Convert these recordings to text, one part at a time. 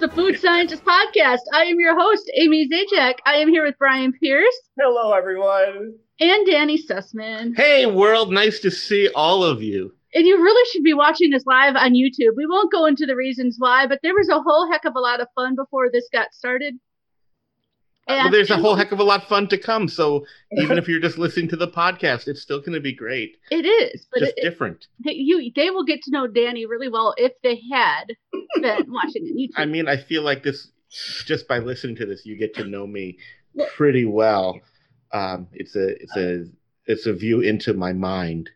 the Food Scientist Podcast. I am your host, Amy Zajac. I am here with Brian Pierce Hello, everyone. and Danny Sussman. Hey, world, nice to see all of you. And you really should be watching this live on YouTube. We won't go into the reasons why, but there was a whole heck of a lot of fun before this got started. Well, there's a whole heck of a lot of fun to come. So even if you're just listening to the podcast, it's still going to be great. It is, but just it, different. it- you they will get to know Danny really well if they had been watching YouTube. I mean, I feel like this, just by listening to this, you get to know me pretty well. Um, it's a, it's a, it's a view into my mind.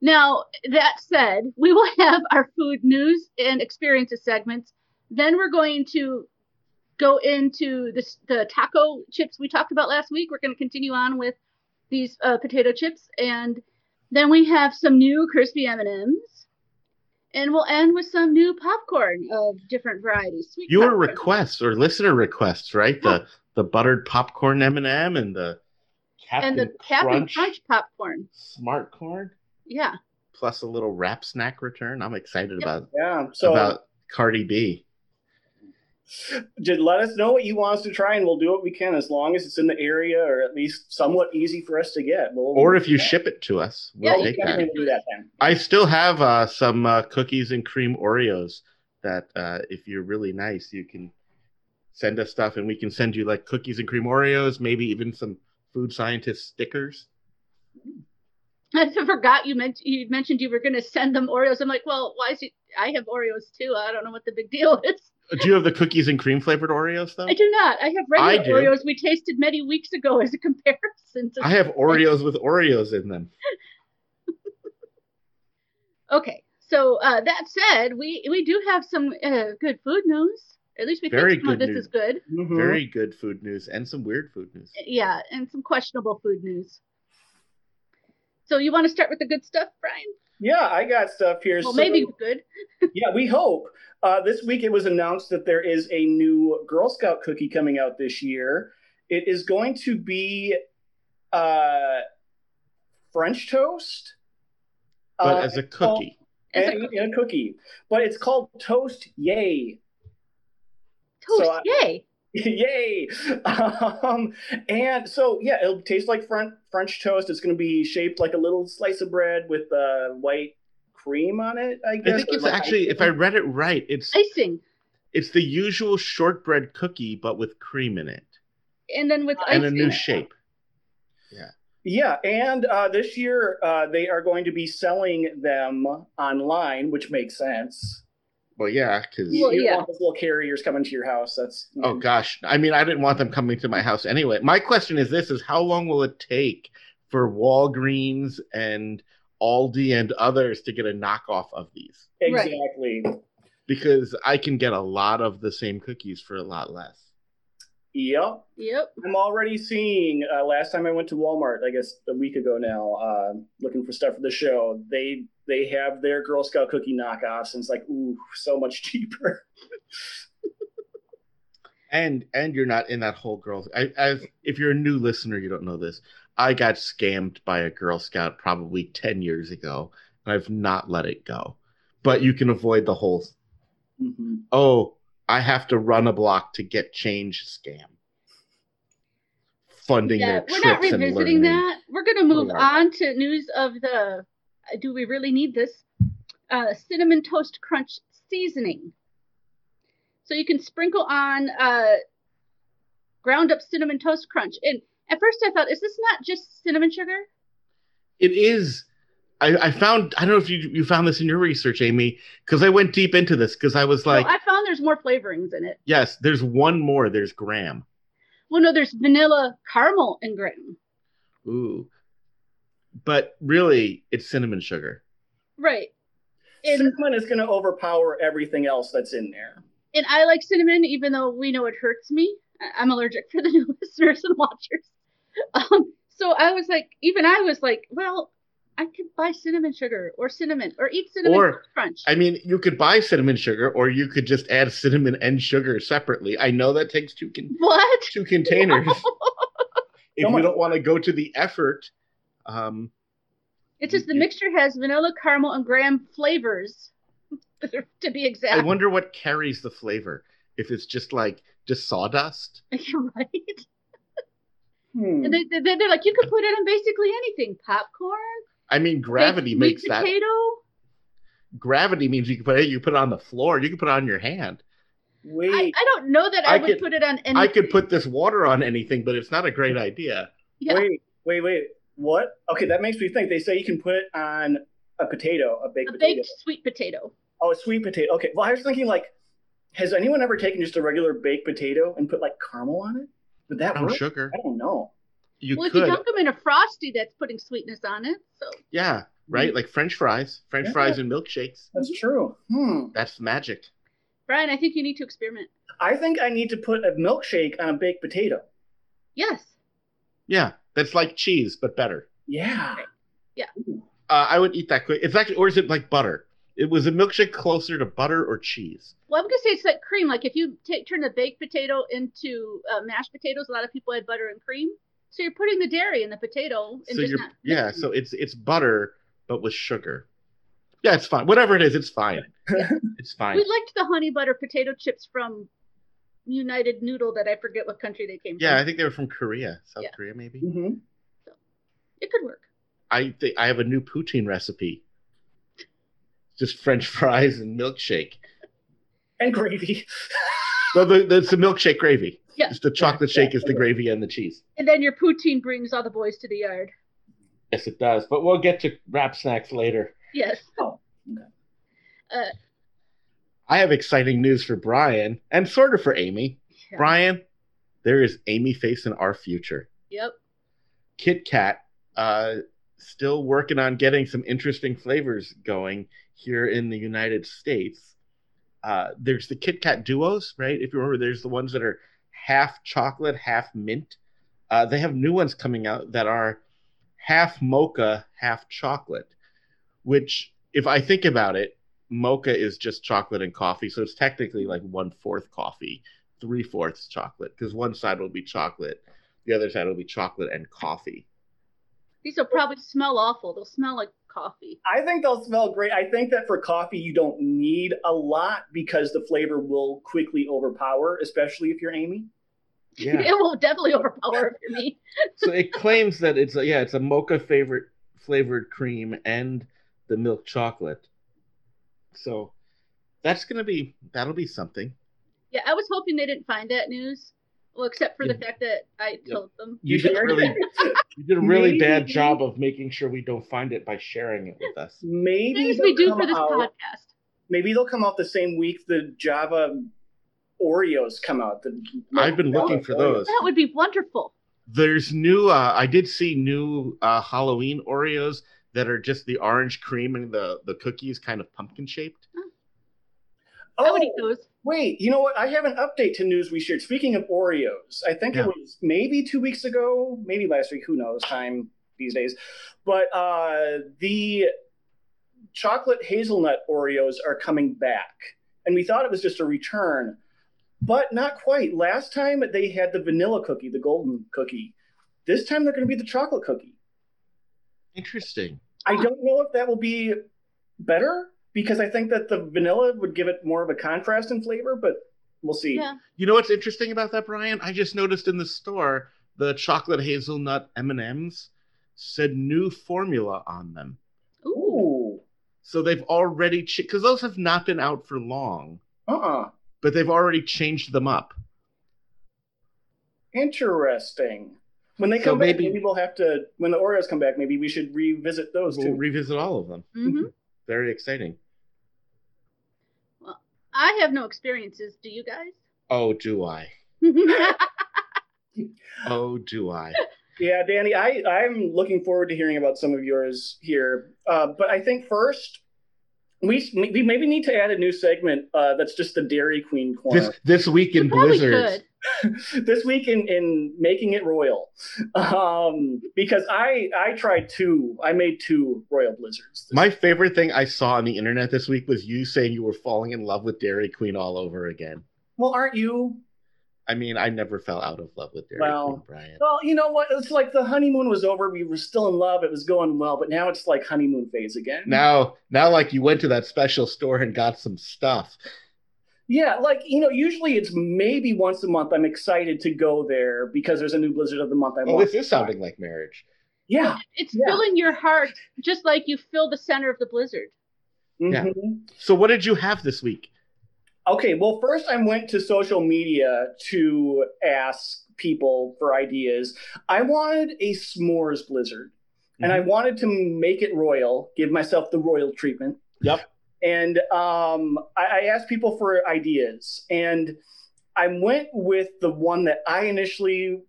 Now, that said, we will have our food news and experiences segments. Then we're going to go into the, the taco chips we talked about last week. We're going to continue on with these uh, potato chips, and then we have some new crispy M&Ms, and we'll end with some new popcorn of different varieties. Sweet Your popcorn. requests or listener requests, right? The the buttered popcorn M and m and the Captain and the Captain Crunch, Crunch popcorn. smart corn, Yeah. plus a little Rap Snack return. I'm excited Yep. about Yeah. So about Cardi B. just let us know what you want us to try, and we'll do what we can as long as it's in the area or at least somewhat easy for us to get. We'll, Or if you ship it to us, we'll Yeah, we'll take that. do that then. I still have uh, some uh, cookies and cream Oreos that uh, if you're really nice, you can send us stuff and we can send you like cookies and cream Oreos, maybe even some food scientist stickers. I forgot you meant you mentioned you were going to send them Oreos. I'm like, well, why is it? I have Oreos too. I don't know what the big deal is. Do you have the cookies and cream flavored Oreos though? I do not. I have regular do. Oreos we tasted many weeks ago as a comparison. To... I have Oreos with Oreos in them. Okay, so uh, that said, we we do have some uh, good food news. At least we Very think some of good this news. is good. Mhm. Very good food news and some weird food news. Yeah, and some questionable food news. So you want to start with the good stuff, Brian? Yeah, I got stuff here. Well, So- maybe good. yeah, we hope. Uh, this week it was announced that there is a new Girl Scout cookie coming out this year. It is going to be uh, French toast. But uh, as a it's called- cookie. As a and, and a cookie, but it's called Toast Yay. Toast, so I- yay! Yay! Um, and so yeah, it'll taste like French French toast. It's going to be shaped like a little slice of bread with uh, white cream on it. I guess. I think it's like actually, if I read it right, it's Icing, it's the usual shortbread cookie, but with cream in it and then with and a new shape. Yeah. Yeah, and uh, this year uh, they are going to be selling them online, which makes sense. Well, yeah, because You, Well, you yeah. want those little carriers coming to your house. That's Oh gosh. I mean, I didn't want them coming to my house anyway. My question is this is how long will it take for Walgreens and Aldi and others to get a knockoff of these? Right. exactly. Because I can get a lot of the same cookies for a lot less. Yep. Yep. I'm already seeing. Uh, last time I went to Walmart, I guess a week ago now, uh, looking for stuff for the show. They they have their Girl Scout cookie knockoffs, and it's like, ooh, so much cheaper. And and you're not in that whole girl I, as if you're a new listener, you don't know this. I got scammed by a Girl Scout probably 10 years ago, and I've not let it go. But you can avoid the whole Mhm. oh, I have to run a block to get change scam. Funding Yeah, their we're trips not and revisiting learning. that. We're going to move We on to news of the. Do we really need this? Uh, cinnamon toast crunch seasoning. So you can sprinkle on uh, ground up cinnamon toast crunch. And at first I thought, is this not just cinnamon sugar? It is. I, I found. I don't know if you you found this in your research, Amy, because I went deep into this because I was like, so I found there's more flavorings in it. yes, there's one more. There's graham. Well, no, there's vanilla, caramel, and graham. Ooh, but really, it's cinnamon sugar. Right. And, Cinnamon is going to overpower everything else that's in there. and I like cinnamon, even though we know it hurts me. I- I'm allergic for the new listeners and watchers. Um, so I was like, even I was like, well, I could buy cinnamon sugar or cinnamon or eat cinnamon Or- Toast crunch. I mean, you could buy cinnamon sugar, or you could just add cinnamon and sugar separately. I know that takes two con- what? two containers. if Come you don't want to go to the effort, um, It says the You- mixture has vanilla, caramel, and graham flavors. to be exact. I wonder what carries the flavor. if it's just like just sawdust. Right. Hmm. And they, they, they're like, you could put it in basically anything. Popcorn. I mean, gravity baked makes sweet that. potato. Gravity means you can put it. You put it on the floor. You can put it on your hand. Wait, I, I don't know that I, I would could- put it on anything. I could put this water on anything, but it's not a great idea. Yeah. wait, wait, wait. What? Okay, that makes me think. They say you can put it on a potato, a baked a potato. baked sweet potato. Oh, a sweet potato. Okay. Well, I was thinking like, has anyone ever taken just a regular baked potato and put like caramel on it? Would that Brown work? sugar. I don't know. You well, if you could. dunk them in a frosty, that's putting sweetness on it. So Yeah. Right. Like French fries. French Yeah. fries and milkshakes. That's true. Hmm. That's magic. Brian, I think you need to experiment. I think I need to put a milkshake on a baked potato. Yes. Yeah. That's like cheese, but better. Yeah. Yeah. Uh, I would eat that quick. It's actually, or is it like butter? It was a milkshake closer to butter or cheese. Well, I'm gonna say it's like cream. Like if you take turn the baked potato into uh, mashed potatoes, a lot of people add butter and cream. So you're putting the dairy in the potato and So just you're, not. yeah. So it's it's butter, but with sugar. Yeah, it's fine. Whatever it is, it's fine. it's fine. We liked the honey butter potato chips from United Noodle that I forget what country they came from. Yeah, I think they were from Korea, South Yeah. Korea, maybe. hmm It could work. I think I have a new poutine recipe. Just French fries and milkshake. And gravy. No, the, the, it's the milkshake gravy. Yeah. Just the chocolate Yeah, shake is the gravy and the cheese. And then your poutine brings all the boys to the yard. Yes, it does. But we'll get to Rap Snacks later. Yes. Oh, okay. Uh, I have exciting news for Brian and sort of for Amy. yeah. Brian, there is Amy Face in our future. Yep. Kit Kat, uh, still working on getting some interesting flavors going here in the United States. Uh, there's the Kit Kat duos, right? If you remember, there's the ones that are half chocolate, half mint. Uh, they have new ones coming out that are half mocha, half chocolate. Which, if I think about it, mocha is just chocolate and coffee, so it's technically like one fourth coffee, three fourths chocolate, because one side will be chocolate, the other side will be chocolate and coffee. These will probably smell awful. They'll smell like coffee. I think they'll smell great. I think that for coffee, you don't need a lot because the flavor will quickly overpower, especially if you're Amy. Yeah. it will definitely overpower it for me. so it claims that it's a, yeah, it's a mocha favorite flavored cream and the milk chocolate. So that's gonna be that'll be something. Yeah, I was hoping they didn't find that news. Well, except for the fact that I Yep. told them. You did a really you did a really bad job of making sure we don't find it by sharing it with us. Maybe Things we they'll do come for this out- podcast. Maybe they'll come out the same week the Java Oreos come out. The I've been looking for those. That would be wonderful. There's new. Uh, I did see new uh, Halloween Oreos that are just the orange cream and the the cookies kind of pumpkin shaped. I would Oh, eat those. wait. You know what? I have an update to news we shared. Speaking of Oreos, I think Yeah. it was maybe two weeks ago, maybe last week. Who knows? Time these days. But uh, the chocolate hazelnut Oreos are coming back. And we thought it was just a return, but not quite. Last time they had the vanilla cookie, the golden cookie. This time they're going to be the chocolate cookie. Interesting. I don't know if that will be better because I think that the vanilla would give it more of a contrast in flavor, but we'll see. Yeah. You know what's interesting about that, Brian? I just noticed in the store the chocolate hazelnut M and M's said new formula on them. Ooh. Ooh. So they've already because those have not been out for long, Uh-uh. but they've already changed them up. Interesting. When they So come back, maybe- maybe we'll have to. When the Oreos come back, maybe we should revisit those We'll too. revisit all of them. hmm Very exciting. Well, I have no experiences. Do you guys? Oh, do I? Oh, do I? yeah, Danny, I I'm looking forward to hearing about some of yours here. Uh, but I think first. We, we maybe need to add a new segment uh, that's just the Dairy Queen corner. This this week in You probably blizzards. could. this week in, in making it royal um, because I I tried two I made two royal blizzards. My favorite thing I saw on the internet this week was you saying you were falling in love with Dairy Queen all over again. well, aren't you? I mean, I never fell out of love with Dairy Well, Queen, Brian. Well, you know what? It's like the honeymoon was over. We were still in love. It was going well, but now it's like honeymoon phase again. Now, now, like you went to that special store and got some stuff. Yeah, like you know, usually it's maybe once a month. I'm excited to go there because there's a new Blizzard of the month. I Oh, want. this is sounding like marriage. Yeah. It's Yeah. filling your heart just like you fill the center of the blizzard. Yeah. Mhm. So, what did you have this week? Okay. Well, first I went to social media to ask people for ideas. I wanted a s'mores Blizzard, and I wanted to make it royal, give myself the royal treatment. Yep. And um, I, I asked people for ideas, and I went with the one that I initially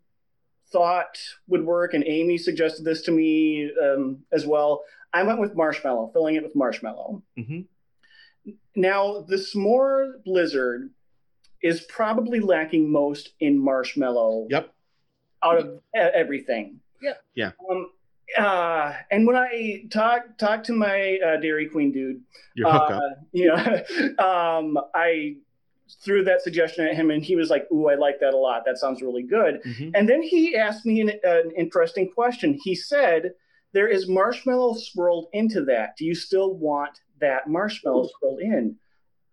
thought would work, and Amy suggested this to me um, as well. I went with marshmallow, filling it with marshmallow. hmm Now, the s'more blizzard is probably lacking most in marshmallow Yep. out of everything. Yep. Yeah. Um, uh, and when I talk talk to my uh, Dairy Queen dude, Your hookup. uh, you know, um, I threw that suggestion at him, and he was like, "Ooh, I like that a lot. That sounds really good." Mhm. And then he asked me an, an interesting question. He said, "There is marshmallow swirled into that. Do you still want that marshmallow swirled in?"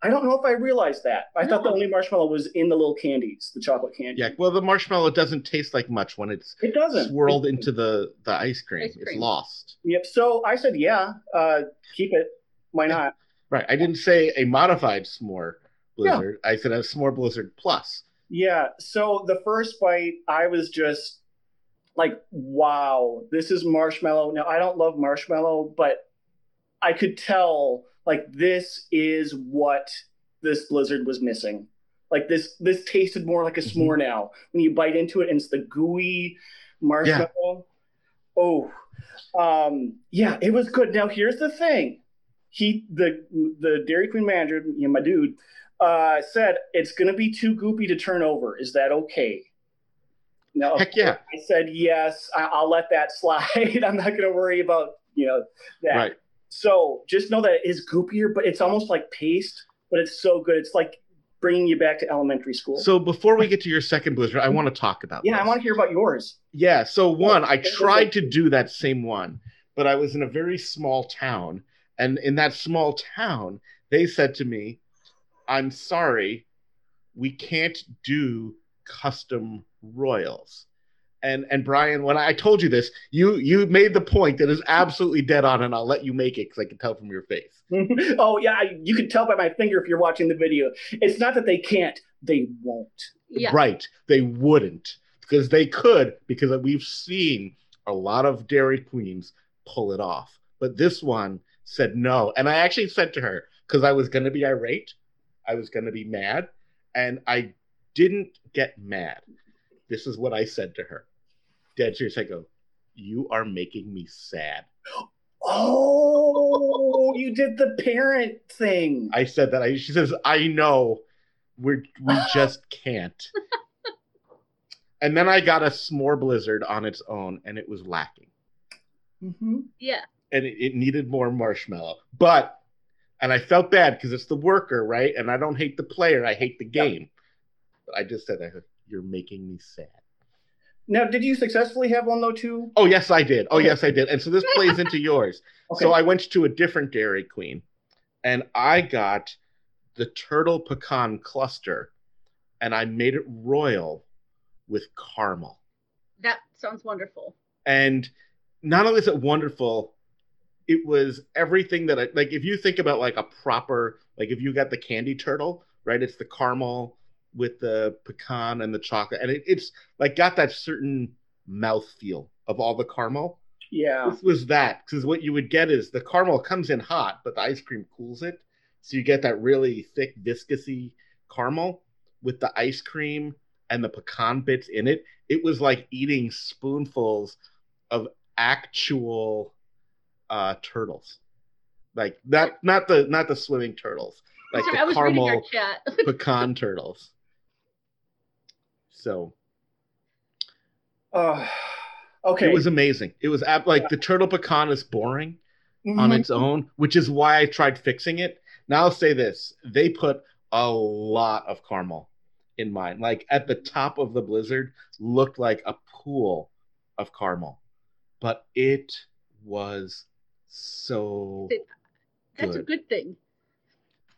I don't know if I realized that. I thought the only marshmallow was in the little candies, the chocolate candy. Yeah. Well, the marshmallow doesn't taste like much when it's It doesn't. swirled into the the ice cream. Ice It's lost. Yep. So I said, "Yeah, uh, keep it. Why not?" Right. I didn't say a modified s'more blizzard. I said a s'more blizzard plus. Yeah. So the first bite, I was just like, wow, this is marshmallow. Now, I don't love marshmallow, but I could tell like this is what this blizzard was missing. Like this, this tasted more like a Mhm. s'more now. When you bite into it, and it's the gooey marshmallow. Oh, um, yeah, it was good. Now here's the thing: he, the the Dairy Queen manager, you know, my dude, uh, said it's going to be too goopy to turn over. Is that okay? No. Heck yeah. I said yes. I, I'll let that slide. I'm not going to worry about you know that. Right. So just know that it is goopier, but it's almost like paste. But it's so good. It's like bringing you back to elementary school. So before we get to your second blizzard, I want to talk about. yeah, I want to hear about yours. Yeah. So one, I tried to do that same one, but I was in a very small town, and in that small town, they said to me, "I'm sorry, we can't do custom royals." And and Brian, when I told you this, you you made the point that is absolutely dead on, and I'll let you make it because I can tell from your face. oh yeah, I, you can tell by my finger if you're watching the video. It's not that they can't; they won't. Yeah. Right. They wouldn't because they could because we've seen a lot of Dairy Queens pull it off. But this one said no. And I actually said to her because I was going to be irate, I was going to be mad, and I didn't get mad. This is what I said to her. Dead serious. I go, You are making me sad. Oh, you did the parent thing. I said that. I, she says, I know. We're, we just can't. and then I got a s'more blizzard on its own, and it was lacking. Mm-hmm. Yeah. And it, it needed more marshmallow. But, and I felt bad because it's the worker, right? And I don't hate the player, I hate the game. But I just said, I said, You're making me sad. Now, did you successfully have one though too? Oh, yes, I did. Oh, Okay. yes, I did. And so this plays into yours. Okay. So I went to a different Dairy Queen and I got the turtle pecan cluster and I made it royal with caramel. That sounds wonderful. And not only is it wonderful, it was everything that I like. If you think about like a proper, like if you got the candy turtle, right? It's the caramel with the pecan and the chocolate, and it, it's like got that certain mouth feel of all the caramel. yeah. This was that because what you would get is the caramel comes in hot, but the ice cream cools it, so you get that really thick, viscousy caramel with the ice cream and the pecan bits in it. It was like eating spoonfuls of actual uh, turtles, like that, not the not the swimming turtles, like Sorry, the I was reading your caramel chat. pecan turtles. So Uh, okay. it was amazing. It was ab- like the turtle pecan is boring. on Mhm. its own, which is why I tried fixing it. Now I'll say this: they put a lot of caramel in mine. Like at the top of the blizzard, looked like a pool of caramel, but it was so That's a good. good thing.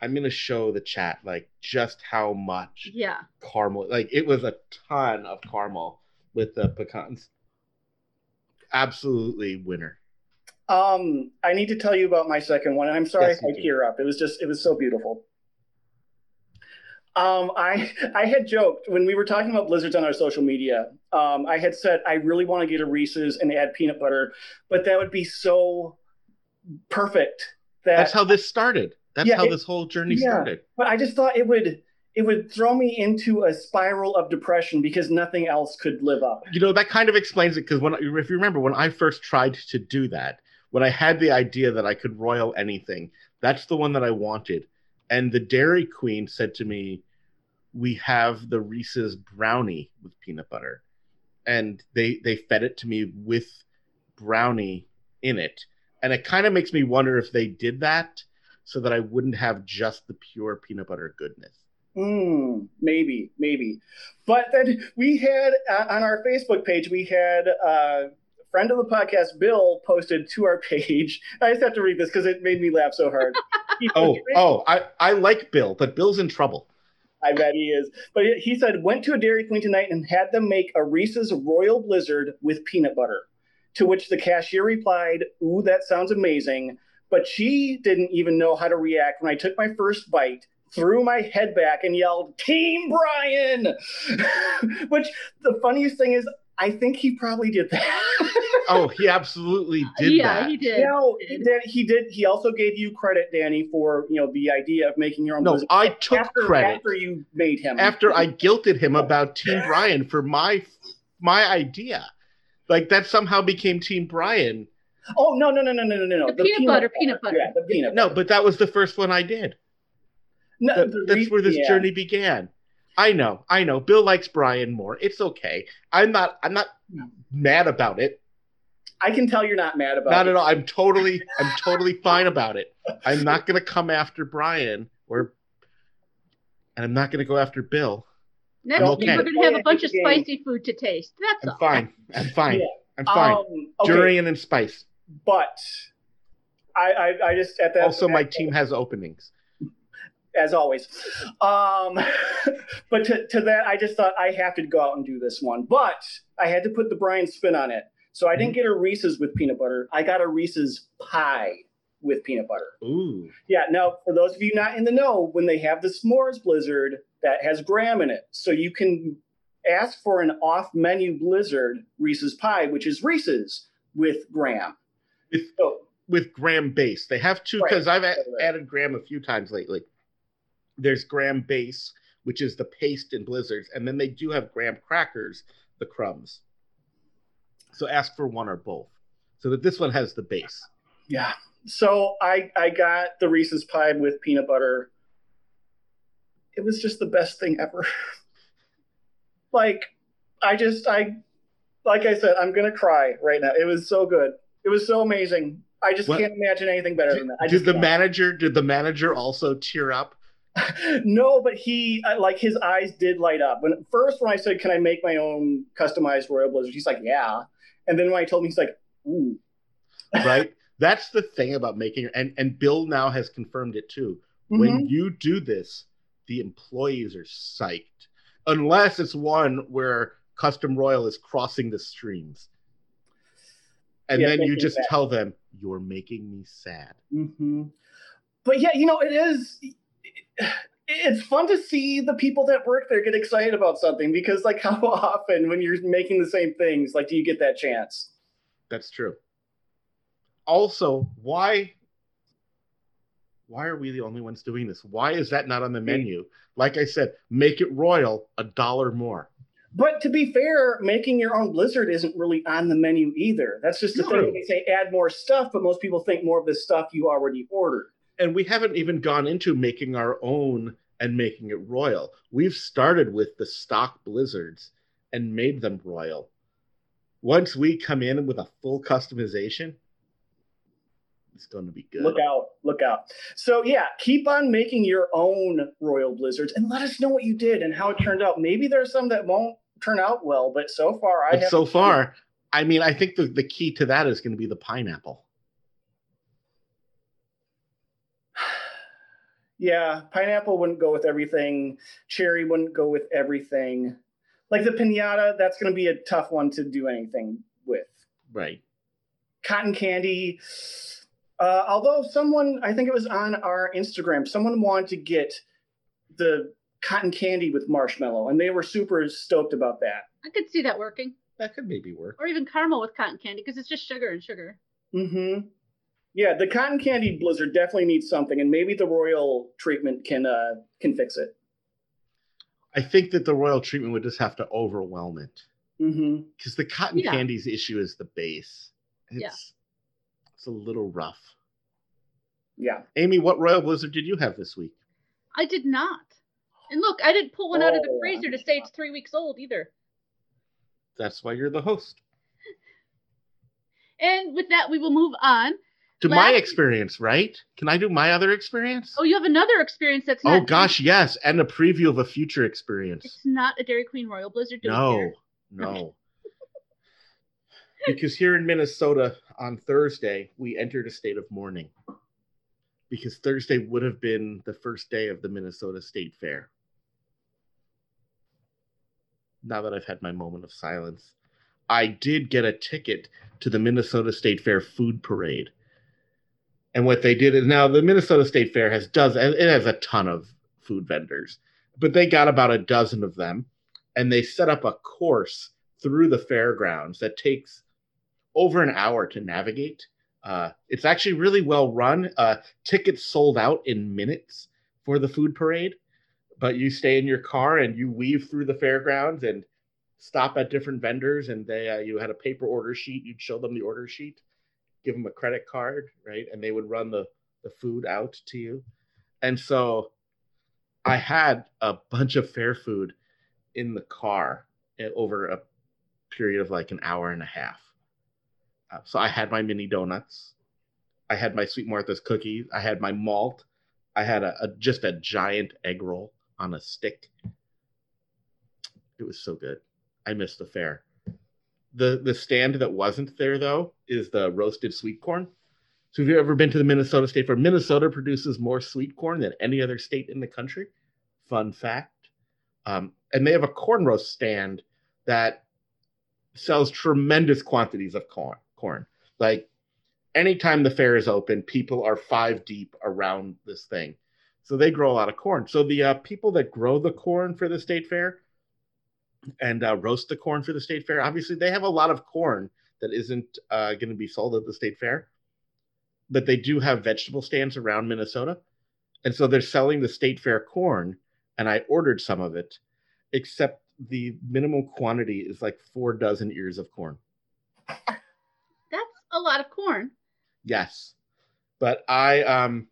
I'm gonna show the chat like just how much Yeah. caramel. Like it was a ton of caramel with the pecans. Absolutely winner. Um, I need to tell you about my second one, and I'm sorry Yes, if I do. tear up. It was just, it was so beautiful. Um, I I had joked when we were talking about blizzards on our social media. Um, I had said I really want to get a Reese's and add peanut butter, but that would be so perfect. That That's how this started. That's Yeah, how it- this whole journey yeah. started. but I just thought it would it would throw me into a spiral of depression because nothing else could live up. You know that kind of explains it because when if you remember when I first tried to do that, when I had the idea that I could royal anything, that's the one that I wanted. And the Dairy Queen said to me, "We have the Reese's brownie with peanut butter," and they they fed it to me with brownie in it, and it kind of makes me wonder if they did that so that I wouldn't have just the pure peanut butter goodness. Mm, maybe, maybe. But then we had uh, on our Facebook page, we had uh, a friend of the podcast, Bill, posted to our page. I just have to read this because it made me laugh so hard. Oh, oh, I I like Bill, but Bill's in trouble. I bet he is. But he said, went to a Dairy Queen tonight and had them make a Reese's Royal Blizzard with peanut butter. To which the cashier replied, Ooh, that sounds amazing. But she didn't even know how to react when I took my first bite, threw my head back, and yelled, Team Brian! which the funniest thing is, I think he probably did that. Oh, he absolutely uh, did that. yeah, that. he did. no, He did. He did. He also gave you credit, Danny, for you know the idea of making your own. No, Blizzard I took after, credit after you made him. after I guilted him about Team Brian for my my idea. Like that somehow became Team Brian. Oh no no no no no no no! The peanut butter, peanut butter. Yeah, the peanut. No, but that was the first one I did. No, That- the that's re- where this yeah. journey began. I know, I know. Bill likes Brian more. It's okay. I'm not. I'm not mad about it. I can tell you're not mad about Not it. at all. I'm totally. I'm totally fine about it. I'm not gonna come after Brian or, and I'm not gonna go after Bill. Next I'm okay. we're gonna have a bunch of spicy food to taste. That's I'm all. fine. I'm fine. Yeah. I'm fine. Um, okay, Durian and spice. But I, I I just at that Also, my team has openings. as always. Um, but to, to that, I just thought I have to go out and do this one. But I had to put the Brian spin on it. So I didn't Mm-hmm. get a Reese's with peanut butter. I got a Reese's pie with peanut butter. Ooh. Yeah. Now, for those of you not in the know, when they have the s'mores blizzard, that has graham in it. So you can ask for an off-menu blizzard Reese's pie, which is Reese's with graham. With So with Graham base. They have two Right, because I've a- right, right. added Graham a few times lately. There's Graham base, which is the paste in blizzards, and then they do have Graham crackers, the crumbs. So ask for one or both. So that this one has the base. Yeah. So I I got the Reese's pie with peanut butter. It was just the best thing ever. like I just I like I said, I'm gonna cry right now. It was so good. It was so amazing. I just What- can't imagine anything better than that. I Did the can't. manager? Did the manager also tear up? no, but he uh, like his eyes did light up. When first when I said, "Can I make my own customized Royal Blizzard?" He's like, "Yeah," and then when I told him, he's like, "Ooh." Right. That's the thing about making, and and Bill now has confirmed it too. Mhm. when you do this, the employees are psyched. Unless it's one where Custom Royal is crossing the streams. And Yeah, then you just that. tell them, You're making me sad. hmm But yeah, you know, it is. It's fun to see the people that work there get excited about something because, like, how often when you're making the same things, like, do you get that chance? That's true. Also, why why are we the only ones doing this? Why is that not on the menu? Like I said, make it royal, a dollar more. But to be fair, making your own blizzard isn't really on the menu either. That's just the True. thing. They say add more stuff, but most people think more of the stuff you already ordered. and we haven't even gone into making our own and making it royal. We've started with the stock blizzards and made them royal. Once we come in with a full customization, it's going to be good. Look out, look out. So yeah, keep on making your own royal blizzards and let us know what you did and how it turned out. Maybe there's some that won't turn out well, but so far I have so far, I mean, I think the, the key to that is going to be the pineapple. Yeah, pineapple wouldn't go with everything. Cherry wouldn't go with everything. Like the pinata, that's going to be a tough one to do anything with. Right. Cotton candy. Uh, although someone, I think it was on our Instagram, someone wanted to get the cotton candy with marshmallow, and they were super stoked about that. I could see that working. That could maybe work. Or even caramel with cotton candy because it's just sugar and sugar. Mm-hmm. Yeah, the cotton candy blizzard definitely needs something, and maybe the royal treatment can uh, can fix it. I think that the royal treatment would just have to overwhelm it. Mm-hmm. Because the cotton Yeah. candy's issue is the base. It's, Yeah. it's a little rough. Yeah. Amy, what royal blizzard did you have this week? I did not. And look, I didn't pull one out of the Oh, freezer to say it's three weeks old either. That's why you're the host. And with that, we will move on. To my experience, right? Can I do my other experience? Oh, you have another experience that's Oh gosh, yes, and a preview of a future experience. It's not a Dairy Queen Royal Blizzard. No, here. no. because here in Minnesota on Thursday, we entered a state of mourning. Because Thursday would have been the first day of the Minnesota State Fair. Now that I've had my moment of silence, I did get a ticket to the Minnesota State Fair food parade. And what they did is now the Minnesota State Fair has does it has a ton of food vendors, but they got about a dozen of them and they set up a course through the fairgrounds that takes over an hour to navigate. Uh, it's actually really well run. Uh, tickets sold out in minutes for the food parade, but you stay in your car and you weave through the fairgrounds and stop at different vendors. And they, uh, you had a paper order sheet. You'd show them the order sheet, give them a credit card, right, and they would run the the food out to you. And so, I had a bunch of fair food in the car eh, over a period of like an hour and a half. Uh, so I had my mini donuts, I had my Sweet Martha's cookies, I had my malt, I had a, a just a giant egg roll on a stick. It was so good. I missed the fair. The the stand that wasn't there though is the roasted sweet corn. So have you've ever been to the Minnesota State Fair? Minnesota produces more sweet corn than any other state in the country. Fun fact. Um, and they have a corn roast stand that sells tremendous quantities of corn. Corn, like anytime the fair is open, people are five deep around this thing. So they grow a lot of corn. So the uh, people that grow the corn for the state fair and uh, roast the corn for the state fair, obviously they have a lot of corn that isn't uh, going to be sold at the state fair. But they do have vegetable stands around Minnesota. And so they're selling the state fair corn and I ordered some of it, except the minimum quantity is like four dozen ears of corn. That's a lot of corn. Yes, but I um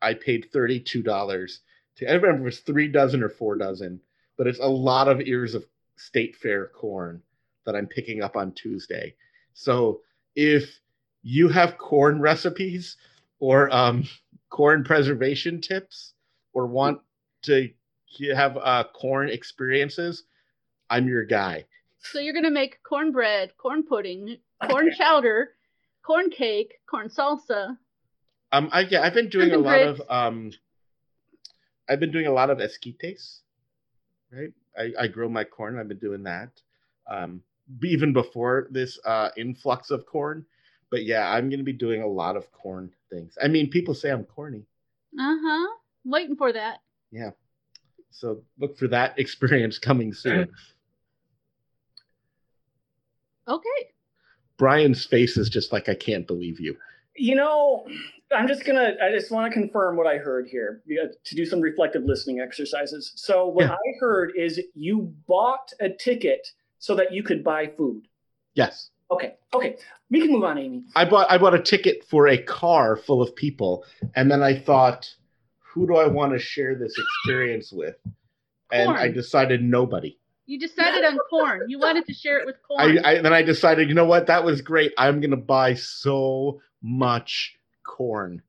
I paid thirty two dollars to. I remember it was three dozen or four dozen, but it's a lot of ears of state fair corn that I'm picking up on Tuesday. So if you have corn recipes or um, corn preservation tips or want to have uh, corn experiences, I'm your guy. So you're gonna make cornbread, corn pudding, corn chowder, corn cake, corn salsa. Um, I yeah, I've been doing a lot of um, I've been doing a lot of esquites, right? I, I grow my corn. I've been doing that, um, even before this uh, influx of corn. But yeah, I'm gonna be doing a lot of corn things. I mean, people say I'm corny, Uh huh. Waiting for that. Yeah. So look for that experience coming soon. Okay. Brian's face is just like I can't believe you. You know, I'm just gonna. I just want to confirm what I heard here to do some reflective listening exercises. So what Yeah. I heard is you bought a ticket so that you could buy food. Yes, Okay, okay, we can move on, Amy. I bought I bought a ticket for a car full of people, and then I thought, who do I want to share this experience with? And I decided nobody. You decided on corn. You wanted to share it with I, corn. I then I decided, you know what? That was great. I'm gonna buy so much corn.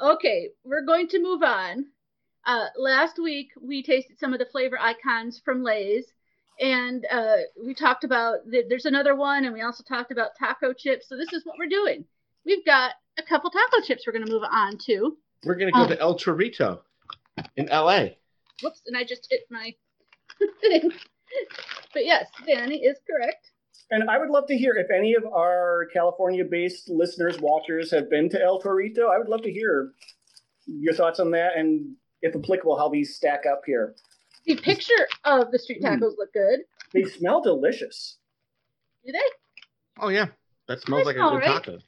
Okay, we're going to move on. Uh, last week we tasted some of the flavor icons from Lay's, and uh, we talked about that there's another one, and we also talked about taco chips. So this is what we're doing. We've got a couple taco chips we're going to move on to. We're gonna go Oh. to El Torito in L.A. Whoops, and I just hit my thing. But yes, Danny is correct. And I would love to hear if any of our California-based listeners, watchers have been to El Torito. I would love to hear your thoughts on that, and if applicable, how these stack up here. The picture of the street Mm. tacos look good. They smell delicious. Do they? Oh yeah, that smells They like a good right. taco.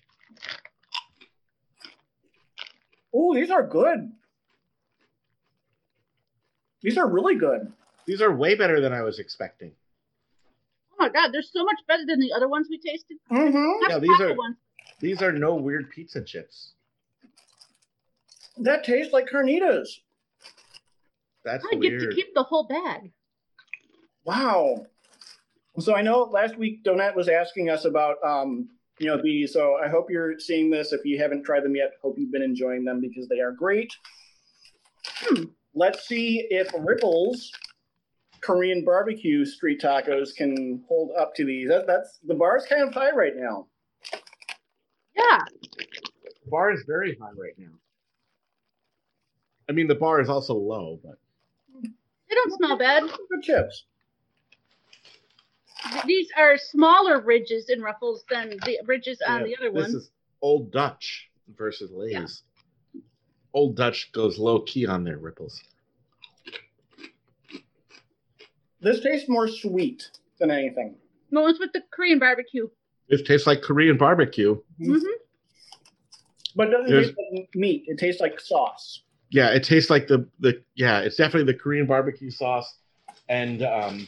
Oh, these are good. These are really good. These are way better than I was expecting. Oh my god, they're so much better than the other ones we tasted. Mm-hmm. Yeah, these are- ones. These are no weird pizza chips. That tastes like carnitas. That's I get to keep the whole bag. Wow. So I know last week Donat was asking us about um, you know, these. So I hope you're seeing this. If you haven't tried them yet, hope you've been enjoying them because they are great. Hmm. Let's see if Ripples Korean barbecue street tacos can hold up to these. That, that's the bar's kind of high right now. Yeah. The bar is very high right now. I mean, the bar is also low, but They don't smell bad. Good chips. These are smaller ridges and ruffles than the ridges on Yeah, the other one. this is Old Dutch versus Lay's. Yeah. Old Dutch goes low key on their ripples. This tastes more sweet than anything. The it's with the Korean barbecue. It tastes like Korean barbecue. Mm-hmm. But it doesn't There's- taste like meat. It tastes like sauce. Yeah, it tastes like the the yeah, it's definitely the Korean barbecue sauce and um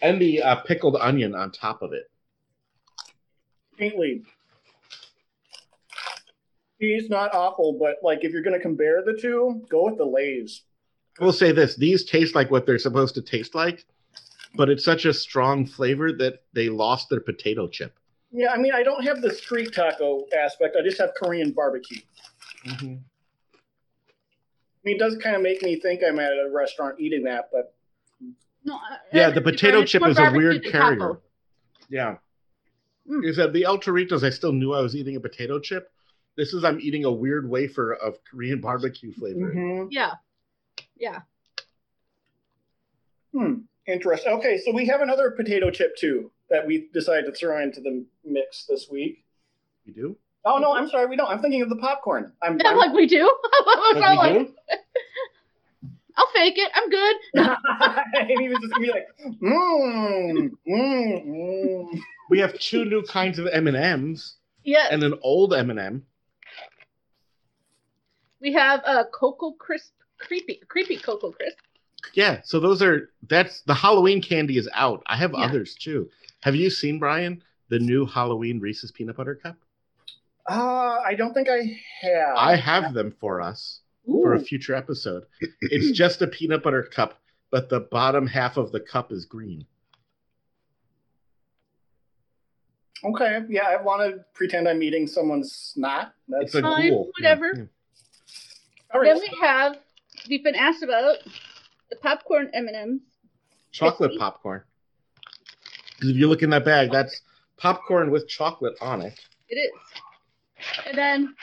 and the uh, pickled onion on top of it. faintly. He's not awful, but like if you're gonna compare the two, go with the Lay's. I will say this: these taste like what they're supposed to taste like, but it's such a strong flavor that they lost their potato chip. Yeah, I mean I don't have the street taco aspect. I just have Korean barbecue. Mm-hmm. I mean, it does kind of make me think I'm at a restaurant eating that, but No, uh, Yeah, the potato it's chip is a weird carrier. taco. Yeah. Mm. Is that the El Toritos? I still knew I was eating a potato chip. This is I'm eating a weird wafer of Korean barbecue flavor. Mhm. Yeah. Yeah. hmm, interesting. Okay, so we have another potato chip too that we decided to throw into the mix this week. We do? Oh no, I'm sorry, we don't. I'm thinking of the popcorn. I'm, Yeah, I'm like we do. What's we with- do? I'll fake it. I'm good. and he was just gonna be like, mmm, mmm, mmm. We have two new kinds of M and M's Yes. and an old M and M. we have a cocoa crisp, creepy, creepy cocoa crisp. Yeah, so those are that's the Halloween candy is out. I have Yeah. others too. Have you seen Brian the new Halloween Reese's peanut butter cup? Uh, I don't think I have. I have them for us for a future episode. It's just a peanut butter cup, but the bottom half of the cup is green. Okay, yeah, I want to pretend I'm eating someone's snot. That's It's a Fine, ghoul. whatever. Yeah, all Then we have. We've been asked about the popcorn M and M's. Chocolate Crispy. popcorn. Because if you look in that bag, that's popcorn with chocolate on it. It is. And then.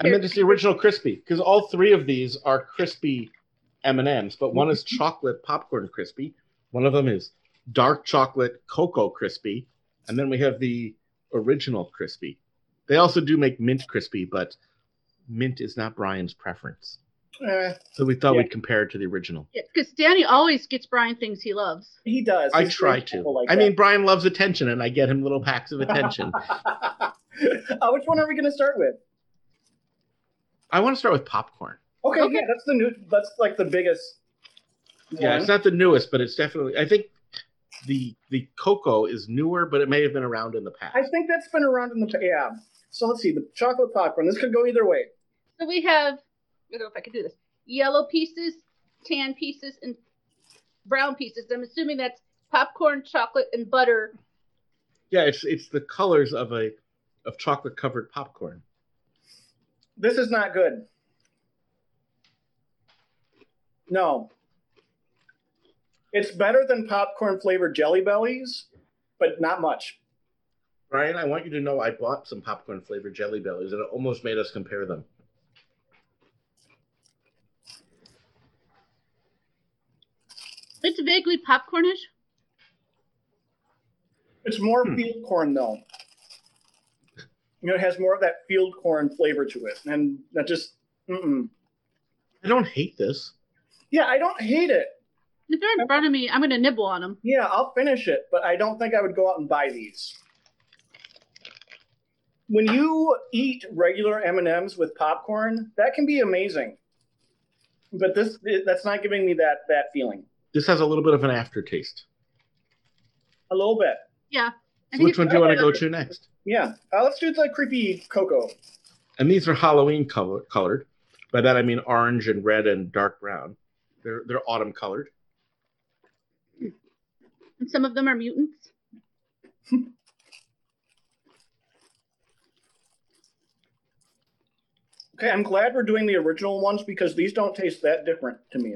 I meant it's the original crispy because all three of these are crispy M and M's, but one is chocolate popcorn crispy. One of them is dark chocolate cocoa crispy, and then we have the original crispy. They also do make mint crispy, but mint is not Brian's preference. Eh, So we thought Yeah. we'd compare it to the original. Because Danny always gets Brian things he loves. he does. I He's try to. like I that. mean, Brian loves attention, and I get him little packs of attention. uh, which one are we going to start with? I want to start with popcorn. Okay, Okay. yeah, that's the new. That's like the biggest. Yeah, one. it's not the newest, but it's definitely. I think the the cocoa is newer, but it may have been around in the past. I think that's been around in the past. yeah. So let's see the chocolate popcorn. This could go either way. So we have. I don't know if I can do this. Yellow pieces, tan pieces, and brown pieces. I'm assuming that's popcorn, chocolate, and butter. Yeah, it's it's the colors of a of chocolate covered popcorn. This is not good. No. It's better than popcorn flavored jelly bellies, but not much. Brian, I want you to know I bought some popcorn flavored jelly bellies and it almost made us compare them. It's vaguely popcornish. It's more Hmm. field corn though. You know, it has more of that field corn flavor to it, and that just. Mm-mm. I don't hate this. Yeah, I don't hate it. If they're in front of me, I'm gonna nibble on them. Yeah, I'll finish it, but I don't think I would go out and buy these. When you eat regular M and M's with popcorn, that can be amazing. But this that's not giving me that that feeling. This has a little bit of an aftertaste. A little bit. Yeah. So which one do you want to go to next? Yeah. Uh, let's do the creepy cocoa. And these are Halloween color, colored. By that I mean orange and red and dark brown. They're they're autumn colored. And some of them are mutants. Okay, I'm glad we're doing the original ones because these don't taste that different to me.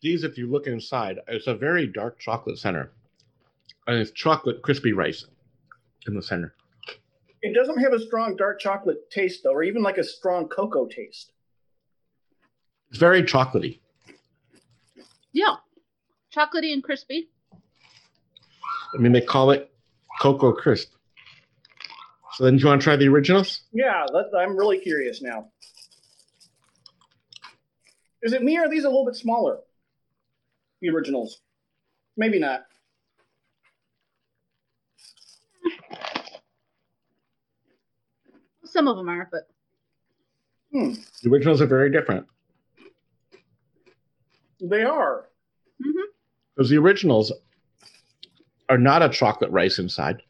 These, if you look inside, it's a very dark chocolate center. And it's chocolate crispy rice in the center. It doesn't have a strong dark chocolate taste though, or even like a strong cocoa taste. It's very chocolatey. Yeah. Chocolatey and crispy. I mean, they call it Cocoa Crisp. So then, do you want to try the originals? Yeah, let, I'm really curious now. Is it me or are these a little bit smaller? The originals. Maybe not. Some of them are, but Hmm, The originals are very different. they are. hmm Because the originals are not a chocolate rice inside.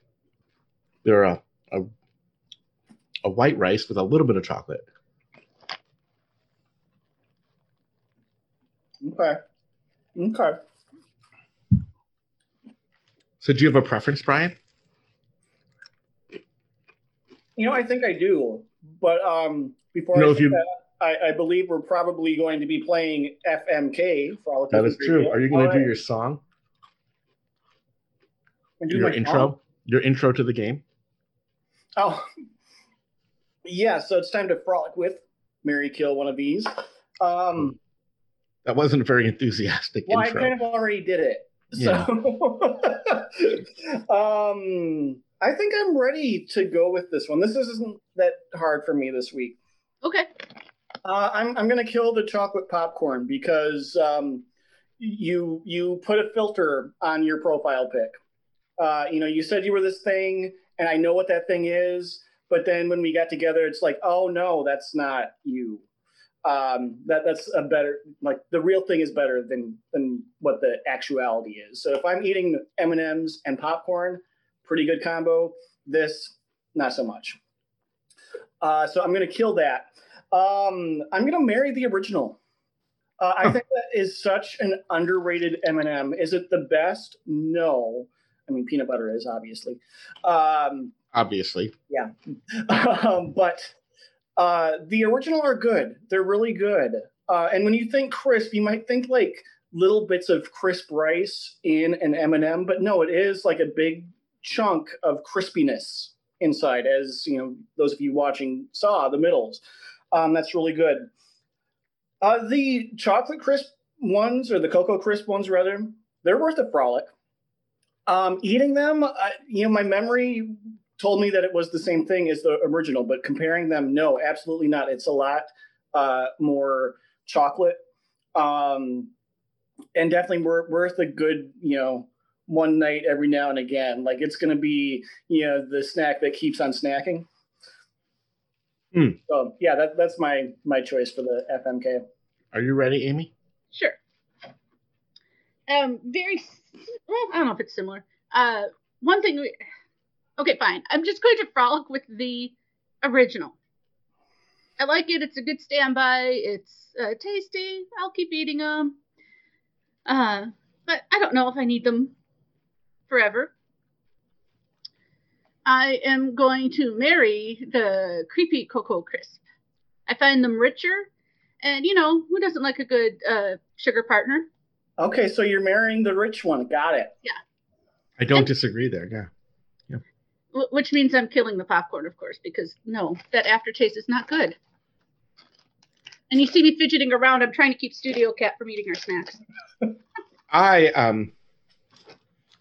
They're a, a a white rice with a little bit of chocolate. Okay. Okay. So do you have a preference, Brian? You know, I think I do. But um, before No, I if you- that, I, I believe we're probably going to be playing FMK. For all That is true. Are you going to do your song, your intro, your intro to the game? Oh, yeah. So it's time to frolic with marry Kill one of these. Um, That wasn't a very enthusiastic well, I kind of already did it. So, um, I think I'm ready to go with this one. This isn't that hard for me this week. okay. Uh, I'm I'm gonna kill the chocolate popcorn because um, you you put a filter on your profile pic. Uh, you know, you said you were this thing, and I know what that thing is. But then when we got together, it's like, oh no, that's not you. Um, that that's a better like the real thing is better than than what the actuality is. So if I'm eating M and M's and popcorn, pretty good combo. This not so much. Uh, so I'm gonna kill that. Um, I'm gonna marry the original. Uh, I think that is such an underrated M&M. Is it the best? No. I mean, peanut butter is obviously, um, Obviously, Yeah. um, but uh, the original are good. They're really good. Uh, and when you think crisp, you might think like little bits of crisp rice in an M&M, but no, it is like a big chunk of crispiness inside. As you know, those of you watching saw the middles. Um, that's really good. Uh, the chocolate crisp ones, or the cocoa crisp ones, rather, they're worth a frolic. Um, eating them, I, you know, my memory told me that it was the same thing as the original, but comparing them, no, absolutely not. It's a lot uh, more chocolate, um, and definitely wor- worth a good, you know, one night every now and again. Like it's going to be, you know, the snack that keeps on snacking. Hmm. So yeah, that, that's my my choice for the FMK. are you ready, Amy? Sure. Um, very. Well, I don't know if it's similar. Uh, one thing. We, okay, fine. I'm just going to frolic with the original. I like it. It's a good standby. It's uh, tasty. I'll keep eating them. Uh, but I don't know if I need them forever. I am going to marry the creepy Cocoa Crisp. I find them richer, and you know who doesn't like a good uh, sugar partner? Okay, so you're marrying the rich one. Got it. Yeah. I don't disagree there. Yeah. Wh- Which means I'm killing the popcorn, of course, because no, that aftertaste is not good. And you see me fidgeting around. I'm trying to keep Studio Cat from eating her snacks. I um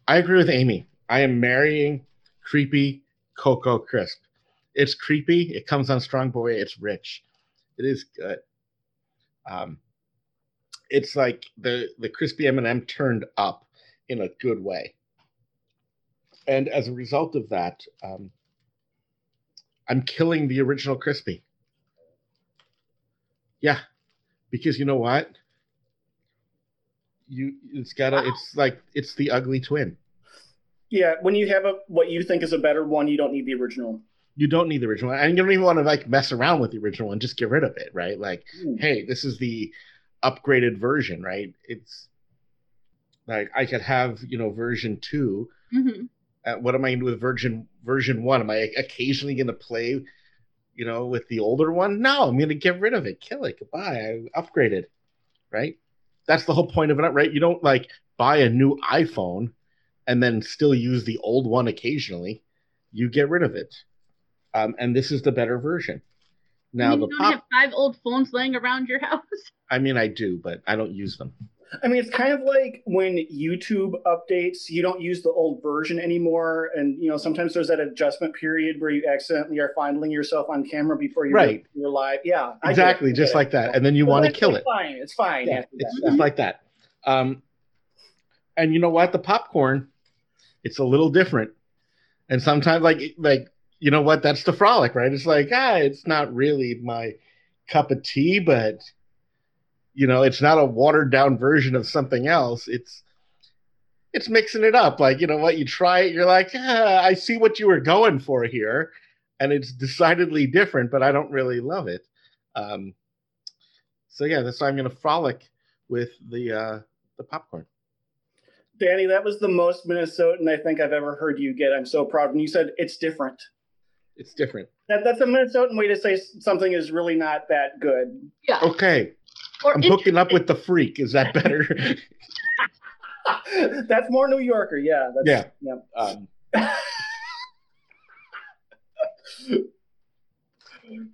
I agree with Amy. I am marrying creepy Cocoa Crisp. It's creepy. It comes on strong boy. It's rich. It is good. Um, it's like the the crispy M&M turned up in a good way. And as a result of that, um, I'm killing the original crispy. Yeah, because you know what? You it's gotta. It's like it's the ugly twin. Yeah, when you have a what you think is a better one, you don't need the original. you don't need the original one. And you don't even want to like mess around with the original one. Just get rid of it, right? Like, Mm. hey, this is the upgraded version, right? It's like I could have, you know, version two. hmm Uh, what am I going to do with version version one? Am I occasionally going to play, you know, with the older one? No, I'm going to get rid of it, kill it, goodbye. I upgraded, right? That's the whole point of it, right? You don't like buy a new iPhone and then still use the old one occasionally. You get rid of it, um, and this is the better version. Now you the don't pop. have five old phones laying around your house. I mean, I do, but I don't use them. I mean, it's kind of like when YouTube updates, you don't use the old version anymore, and you know sometimes there's that adjustment period where you accidentally are finding yourself on camera before you Right. you're live. Yeah, Exactly, just like that, and then you Well, want to kill it. Fine, it's fine. Yeah, it's, that. it's like that. Um, and you know what? The popcorn, it's a little different. And sometimes, like, like you know what? That's the frolic, right? It's like, ah, it's not really my cup of tea, but you know, it's not a watered down version of something else. It's it's mixing it up. Like, you know what? You try it, you're like, ah, I see what you were going for here, and it's decidedly different, but I don't really love it. Um, so yeah, that's why I'm gonna frolic with the uh, the popcorn. Danny, that was the most Minnesotan I think I've ever heard you get. I'm so proud. And you said it's different. It's different. That, that's a Minnesotan way to say something is really not that good. Yeah. Okay, Or I'm hooking up with the freak. Is that better? that's more New Yorker. Yeah. That's, yeah. um,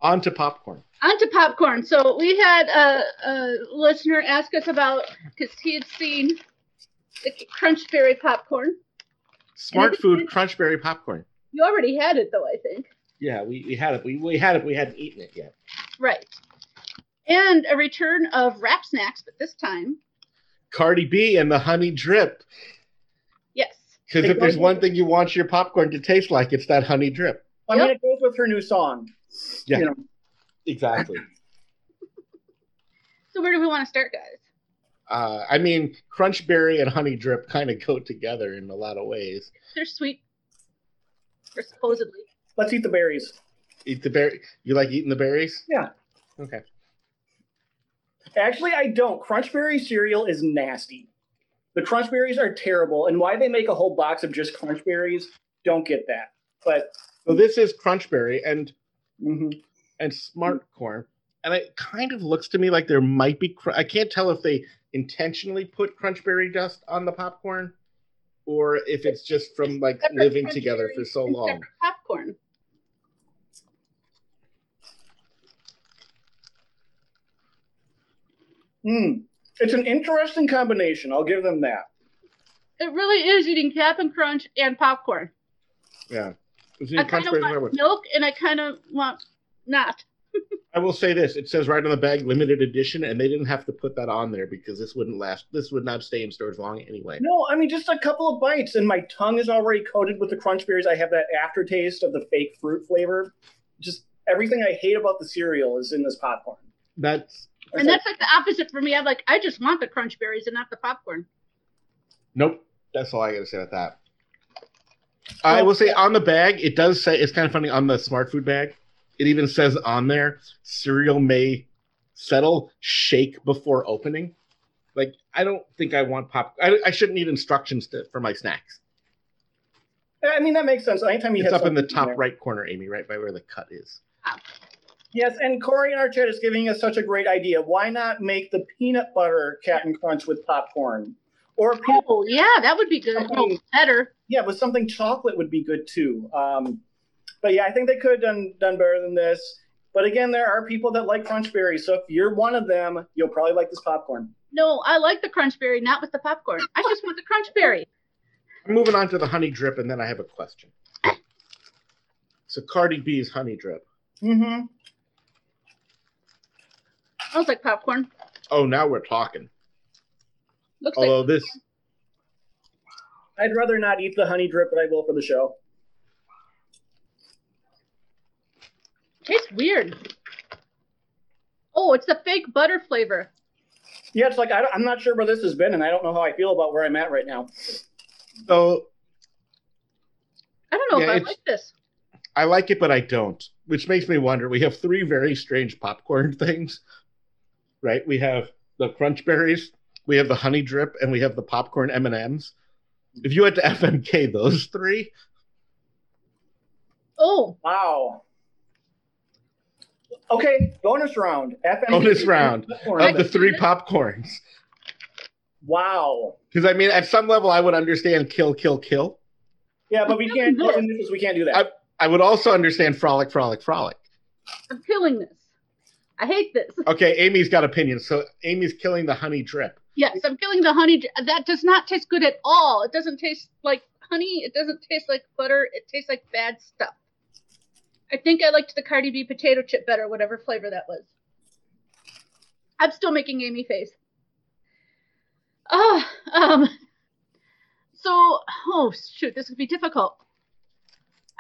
on to popcorn. onto popcorn. So we had a, a listener ask us about because he had seen the Crunchberry popcorn. Smartfood crunchberry popcorn. You already had it though, I think. Yeah, we, we had it. We, we had it. We hadn't eaten it yet. Right. And a return of Rap Snacks, but this time, Cardi B and the honey drip. yes. Because if there's one thing you want your popcorn to taste like, it's that honey drip. I mean, Yep. it goes with her new song. Yeah. You know, Exactly. So where do we want to start, guys? uh, I mean, crunchberry and honey drip kind of go together in a lot of ways. They're sweet, or supposedly. let's eat the berries. Eat the berry. You like eating the berries? Yeah. Okay. Actually, I don't. Crunchberry cereal is nasty. The Crunchberries are terrible, and why they make a whole box of just Crunchberries, don't get that. But So this is crunchberry and mhm. and smart corn, and it kind of looks to me like there might be. Cr- I can't tell if they intentionally put crunchberry dust on the popcorn, or if it's just from like Separate living together for so and long. separate Popcorn. Mm. it's an interesting combination. I'll give them that. It really is eating Cap'n Crunch and popcorn. Yeah. It's I kind of want milk, and I kind of want not. I will say this: it says right on the bag, limited edition, and they didn't have to put that on there because this wouldn't last. This would not stay in stores long anyway. No, I mean just a couple of bites, and my tongue is already coated with the crunch berries. I have that aftertaste of the fake fruit flavor. Just everything I hate about the cereal is in this popcorn. That's And that's like the opposite for me. I'm like, I just want the Crunch Berries and not the popcorn. Nope. That's all I got to say about that. I will say on the bag, it does say it's kind of funny on the Smartfood bag. It even says on there, cereal may settle, shake before opening. Like I don't think I want pop. I, I shouldn't need instructions to, for my snacks. I mean that makes sense. Anytime you It's up in the top there. right corner, Amy, right by where the cut is. Yes, and Corey in our chat is giving us such a great idea. Why not make the peanut butter Captain Crunch with popcorn? Or peanut, Oh yeah, that would be good. Oh, Something- better. yeah, with something chocolate would be good too. Um, but yeah, I think they could have done done better than this. But again, there are people that like crunch berries, so if you're one of them, you'll probably like this popcorn. No, I like the crunch berry, not with the popcorn. I just want the crunch berry. I'm moving on to the honey drip, and then I have a question. So Cardi B's honey drip. Mm-hmm. Smells like popcorn. Oh, now we're talking. Looks like Although this, I'd rather not eat the honey drip, but I will for the show. tastes weird. Oh, it's the fake butter flavor. Yeah, it's like I don't, I'm not sure where this has been, and I don't know how I feel about where I'm at right now. so I don't know Yeah, if I like this. I like it, but I don't, which makes me wonder. We have three very strange popcorn things, right? We have the crunch berries, we have the honey drip, and we have the popcorn M and M's. If you had to FMK those three, Oh, Wow. Okay, bonus round. FMK Bonus round. Of the three popcorns, Wow. because I mean, at some level, I would understand kill, kill, kill. Yeah, but we can't. this, we can't do that. I would also understand frolic, frolic, frolic. I'm killing this. I hate this. Okay, Amy's got opinions, so Amy's killing the honey drip. Yes, I'm killing the honey. That does not taste good at all. It doesn't taste like honey. It doesn't taste like butter. It tastes like bad stuff. I think I liked the Cardi B potato chip better, whatever flavor that was. I'm still making Amy face. Oh, um. So, oh shoot, this could be difficult.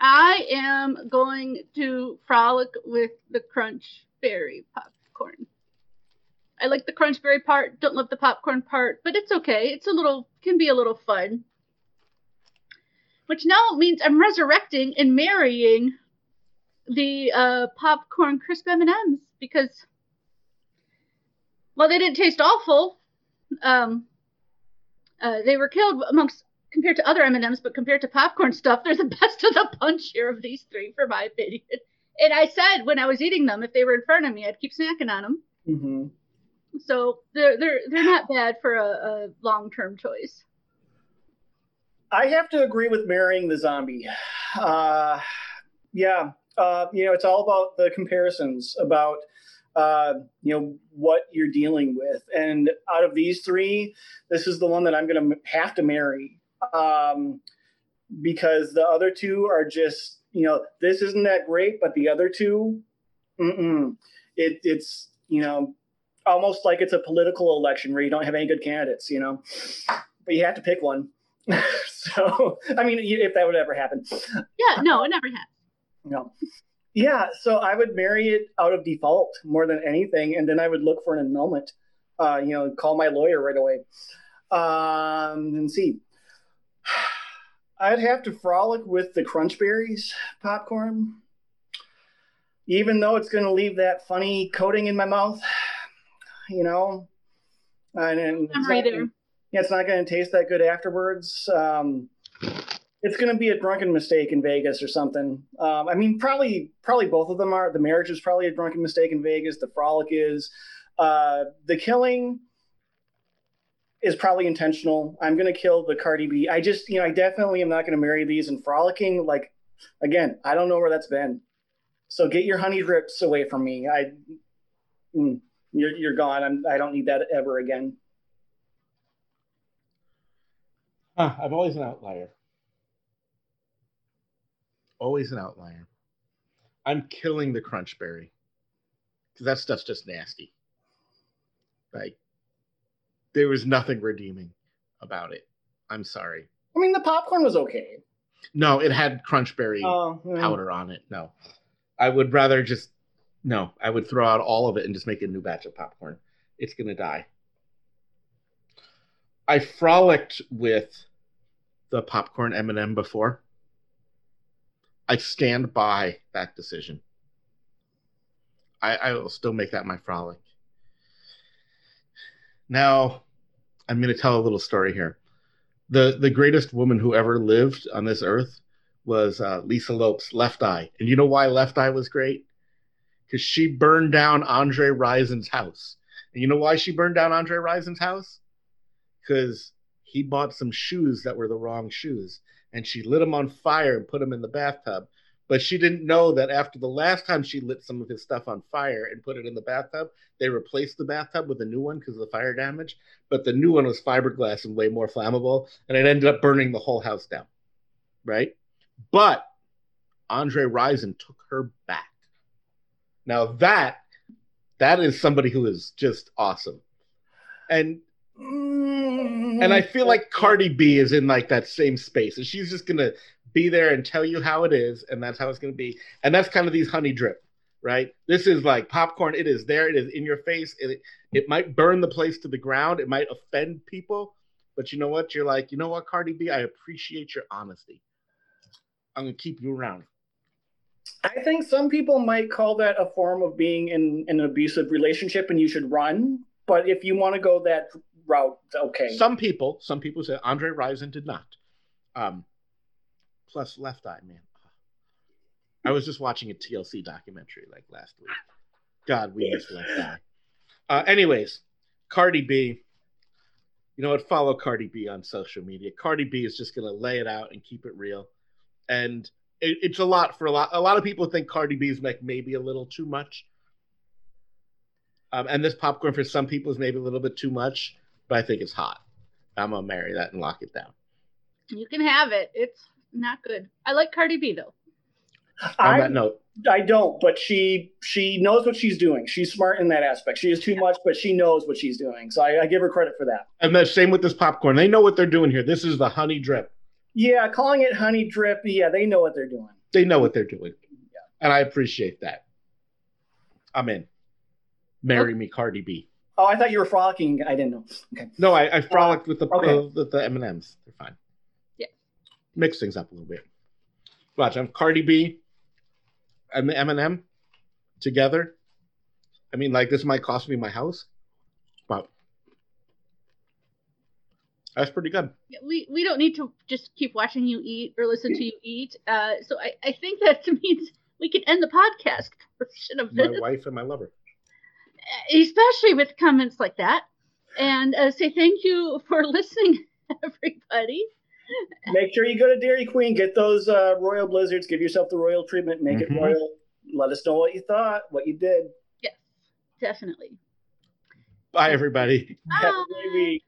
I am going to frolic with the crunch berry popcorn. I like the crunch berry part, don't love the popcorn part, but it's okay. It's a little can be a little fun. Which now means I'm resurrecting and marrying the uh, popcorn crisp M&Ms because well they didn't taste awful. Um, uh, they were killed amongst compared to other M&Ms, but compared to popcorn stuff, they're the best of the bunch here of these three, for my opinion. And I said when I was eating them, if they were in front of me, I'd keep snacking on them. hmm So they're they're they're not bad for a, a long term choice. I have to agree with marrying the zombie. Uh, yeah, uh, you know, it's all about the comparisons about uh, you know what you're dealing with, and out of these three, this is the one that I'm going to have to marry um, because the other two are just you know this isn't that great, but the other two, mm-mm. it it's you know almost like it's a political election where you don't have any good candidates, you know, but you have to pick one. so, I mean, if that would ever happen, Yeah, no, it never has. no. Yeah, so I would marry it out of default more than anything, and then I would look for an annulment. Uh, you know, call my lawyer right away. Um, and see. I'd have to frolic with the crunch berries popcorn, even though it's going to leave that funny coating in my mouth. You know, and, and not- there. yeah, it's not going to taste that good afterwards. Um, it's going to be a drunken mistake in Vegas or something. Um, I mean, probably, probably both of them are. The marriage is probably a drunken mistake in Vegas. The frolic is. Uh, the killing is probably intentional. I'm going to kill the Cardi B. I just, you know, I definitely am not going to marry these and frolicking. Like, again, I don't know where that's been. So get your honey drips away from me. I, mm, you're, you're gone. I'm, I don't need that ever again. Huh, I'm always an outlier. Always an outlier. I'm killing the crunch berry because that stuff's just nasty. Like there was nothing redeeming about it. I'm sorry. I mean, the popcorn was okay. No, it had crunchberry Oh, yeah. powder on it. No, I would rather just no. I would throw out all of it and just make a new batch of popcorn. It's gonna die. I frolicked with the popcorn M and m before. I stand by that decision. I, I will still make that my frolic. Now, I'm going to tell a little story here. the The greatest woman who ever lived on this earth was uh, Lisa Lopes, Left Eye, and you know why Left Eye was great? Because she burned down Andre Rison's house. And you know why she burned down Andre Rison's house? Because he bought some shoes that were the wrong shoes, and she lit them on fire and put them in the bathtub. But she didn't know that after the last time she lit some of his stuff on fire and put it in the bathtub, they replaced the bathtub with a new one because of the fire damage. But the new one was fiberglass and way more flammable, and it ended up burning the whole house down. Right? But Andre Rison took her back. Now that that is somebody who is just awesome. And and I feel like Cardi B is in like that same space, and she's just gonna be there and tell you how it is, and that's how it's gonna be. And that's kind of these honey drip, right? This is like popcorn. It is there. It is in your face. It it might burn the place to the ground. It might offend people, but you know what? You're like, you know what, Cardi B? I appreciate your honesty. I'm gonna keep you around. I think some people might call that a form of being in, in an abusive relationship, and you should run. But if you want to go that route, okay. Some people, some people say Andre Rison did not. Um, plus Left Eye, man. I was just watching a TLC documentary like last week. God, we miss Left Eye. Uh, anyways, Cardi B. You know what? Follow Cardi B on social media. Cardi B is just gonna lay it out and keep it real, and it, it's a lot for a lot. A lot of people think Cardi B is like maybe a little too much. Um, and this popcorn for some people is maybe a little bit too much, but I think it's hot. I'm gonna marry that and lock it down. You can have it. It's not good. I like Cardi B though. On I, that note, I don't, but she she knows what she's doing. She's smart in that aspect. She is too much, but she knows what she's doing. So I, I give her credit for that. and the same with this popcorn. They know what they're doing here. This is the honey drip. Yeah, calling it honey drip. Yeah, they know what they're doing. They know what they're doing, Yeah. and I appreciate that. I'm in. Marry me, Cardi B. Oh, I thought you were frolicking. I didn't know. Okay. No, I, I frolicked with the okay. uh, with the M and M's. They're fine. Mix things up a little bit. Watch, I'm Cardi B and the M and M together. I mean, like this might cost me my house, but that's pretty good. We we don't need to just keep watching you eat or listen to you eat. Uh, so I, I think that means we can end the podcast version of this. My wife and my lover. especially with comments like that. And uh, say thank you for listening, everybody. Make sure you go to Dairy Queen, get those uh, royal blizzards, give yourself the royal treatment, make Mhm. it royal. Let us know what you thought, what you did. Yes, definitely. Bye, everybody. Have a great week.